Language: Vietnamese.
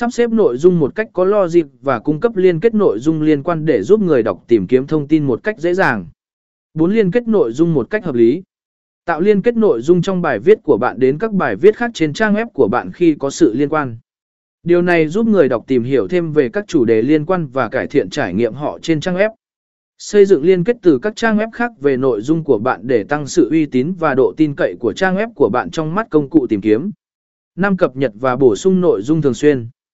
Sắp xếp nội dung một cách có logic và cung cấp liên kết nội dung liên quan để giúp người đọc tìm kiếm thông tin một cách dễ dàng. 4. Liên kết nội dung một cách hợp lý. Tạo liên kết nội dung trong bài viết của bạn đến các bài viết khác trên trang web của bạn khi có sự liên quan. Điều này giúp người đọc tìm hiểu thêm về các chủ đề liên quan và cải thiện trải nghiệm họ trên trang web. Xây dựng liên kết từ các trang web khác về nội dung của bạn để tăng sự uy tín và độ tin cậy của trang web của bạn trong mắt công cụ tìm kiếm. 5. Cập nhật và bổ sung nội dung thường xuyên.